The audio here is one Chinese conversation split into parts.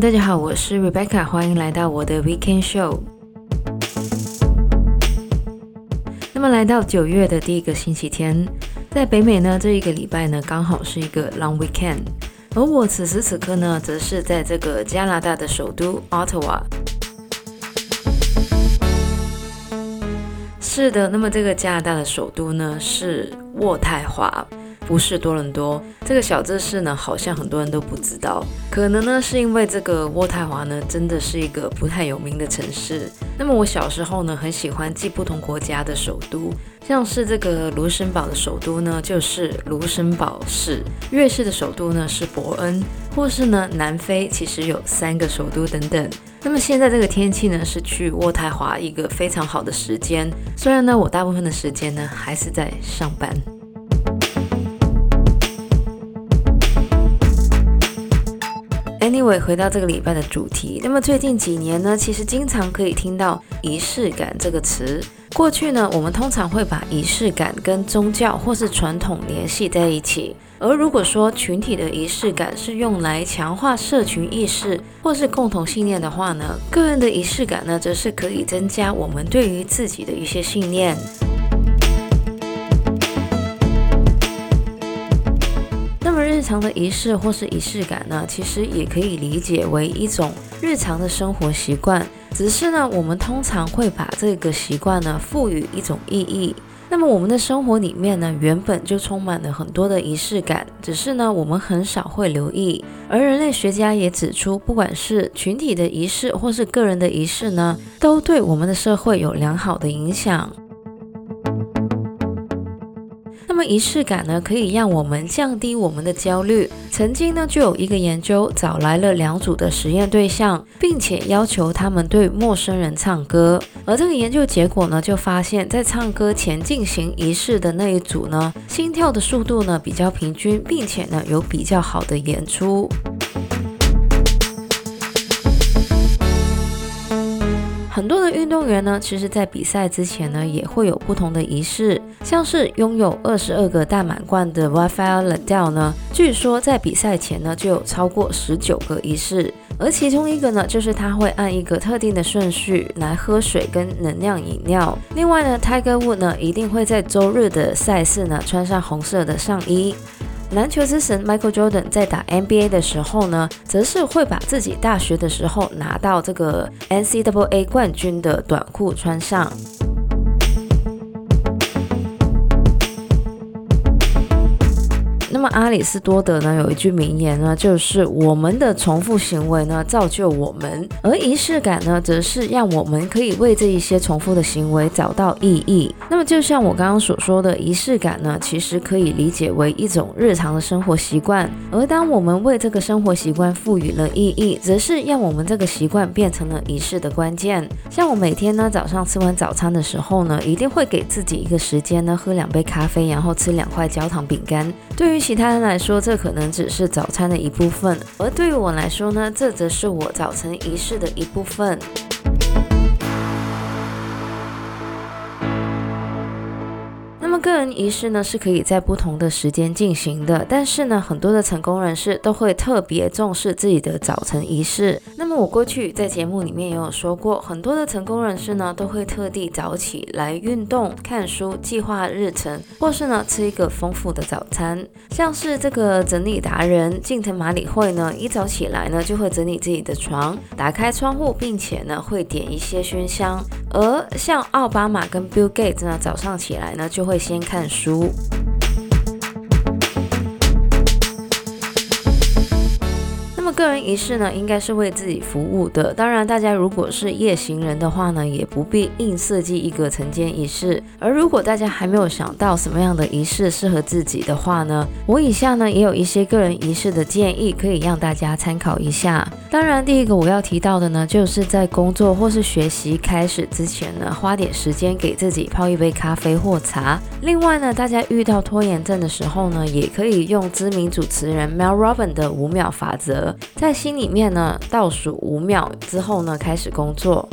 大家好，我是 Rebecca，欢迎来到我的 Weekend Show。那么来到九月的第一个星期天，在北美呢，这一个礼拜呢，刚好是一个 Long Weekend，而我此时此刻呢，则是在这个加拿大的首都 Ottawa。是的，那么这个加拿大的首都呢，是渥太华。不是多伦多这个小知识呢，好像很多人都不知道。可能呢，是因为这个渥太华呢，真的是一个不太有名的城市。那么我小时候呢，很喜欢记不同国家的首都，像是这个卢森堡的首都呢，就是卢森堡市；瑞士的首都呢是伯恩，或是呢南非其实有三个首都等等。那么现在这个天气呢，是去渥太华一个非常好的时间。虽然呢，我大部分的时间呢还是在上班。李伟回到这个礼拜的主题，那么最近几年呢，其实经常可以听到仪式感这个词。过去呢，我们通常会把仪式感跟宗教或是传统联系在一起。而如果说群体的仪式感是用来强化社群意识或是共同信念的话呢，个人的仪式感呢，则是可以增加我们对于自己的一些信念。常的仪式或是仪式感呢，其实也可以理解为一种日常的生活习惯。只是呢，我们通常会把这个习惯呢赋予一种意义。那么我们的生活里面呢，原本就充满了很多的仪式感，只是呢，我们很少会留意。而人类学家也指出，不管是群体的仪式或是个人的仪式呢，都对我们的社会有良好的影响。仪式感呢，可以让我们降低我们的焦虑。曾经呢，就有一个研究找来了两组的实验对象，并且要求他们对陌生人唱歌。而这个研究结果呢，就发现，在唱歌前进行仪式的那一组呢，心跳的速度呢比较平均，并且呢有比较好的演出。很多的运动员呢，其实在比赛之前呢，也会有不同的仪式，像是拥有二十二个大满贯的 Rafael Nadal 呢，据说在比赛前呢，就有超过十九个仪式，而其中一个呢，就是他会按一个特定的顺序来喝水跟能量饮料。另外呢，Tiger Wood 呢，一定会在周日的赛事呢，穿上红色的上衣。篮球之神 Michael Jordan 在打 NBA 的时候呢，则是会把自己大学的时候拿到这个 NCAA 冠军的短裤穿上。那么阿里斯多德呢，有一句名言呢，就是我们的重复行为呢造就我们，而仪式感呢，则是让我们可以为这一些重复的行为找到意义。那么就像我刚刚所说的，仪式感呢，其实可以理解为一种日常的生活习惯，而当我们为这个生活习惯赋予了意义，则是让我们这个习惯变成了仪式的关键。像我每天呢早上吃完早餐的时候呢，一定会给自己一个时间呢，喝两杯咖啡，然后吃两块焦糖饼干。对于其他人来说，这可能只是早餐的一部分，而对于我来说呢，这则是我早晨仪式的一部分。个人仪式呢是可以在不同的时间进行的，但是呢，很多的成功人士都会特别重视自己的早晨仪式。那么我过去在节目里面也有说过，很多的成功人士呢都会特地早起来运动、看书、计划日程，或是呢吃一个丰富的早餐。像是这个整理达人近藤麻里惠呢，一早起来呢就会整理自己的床，打开窗户，并且呢会点一些熏香。而像奥巴马跟 Bill Gates 呢，早上起来呢就会先看书。个人仪式呢，应该是为自己服务的。当然，大家如果是夜行人的话呢，也不必硬设计一个晨间仪式。而如果大家还没有想到什么样的仪式适合自己的话呢，我以下呢也有一些个人仪式的建议，可以让大家参考一下。当然，第一个我要提到的呢，就是在工作或是学习开始之前呢，花点时间给自己泡一杯咖啡或茶。另外呢，大家遇到拖延症的时候呢，也可以用知名主持人 Mel Robin 的五秒法则。在心里面呢，倒数五秒之后呢，开始工作。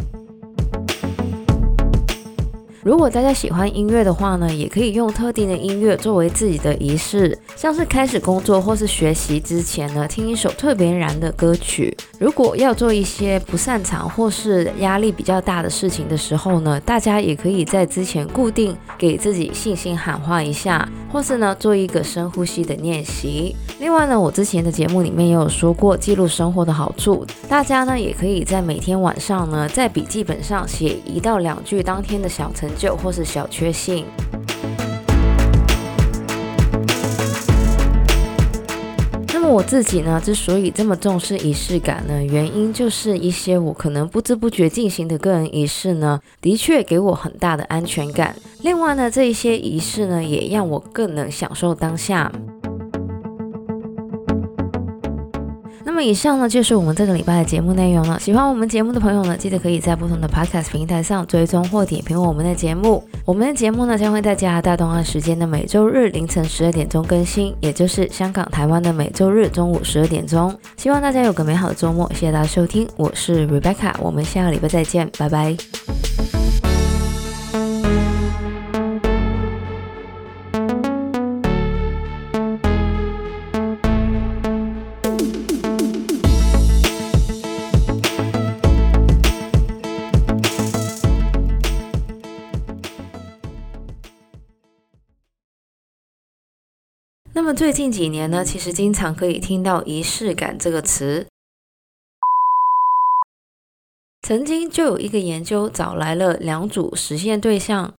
如果大家喜欢音乐的话呢，也可以用特定的音乐作为自己的仪式，像是开始工作或是学习之前呢，听一首特别燃的歌曲。如果要做一些不擅长或是压力比较大的事情的时候呢，大家也可以在之前固定给自己信心喊话一下，或是呢做一个深呼吸的练习。另外呢，我之前的节目里面也有说过记录生活的好处，大家呢也可以在每天晚上呢在笔记本上写一到两句当天的小成就或是小确幸。那么我自己呢，之所以这么重视仪式感呢，原因就是一些我可能不知不觉进行的个人仪式呢，的确给我很大的安全感。另外呢，这一些仪式呢，也让我更能享受当下。那么以上呢，就是我们这个礼拜的节目内容了。喜欢我们节目的朋友呢，记得可以在不同的 Podcast 平台上追踪或点评我们的节目。我们的节目呢，将会在加拿大东岸时间的每周日凌晨十二点钟更新，也就是香港、台湾的每周日中午十二点钟。希望大家有个美好的周末，谢谢大家收听，我是 Rebecca，我们下个礼拜再见，拜拜。那么最近几年呢，其实经常可以听到“仪式感”这个词。曾经就有一个研究找来了两组实验对象。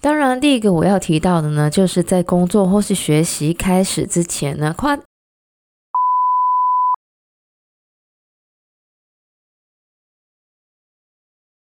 当然，第一个我要提到的呢，就是在工作或是学习开始之前呢，花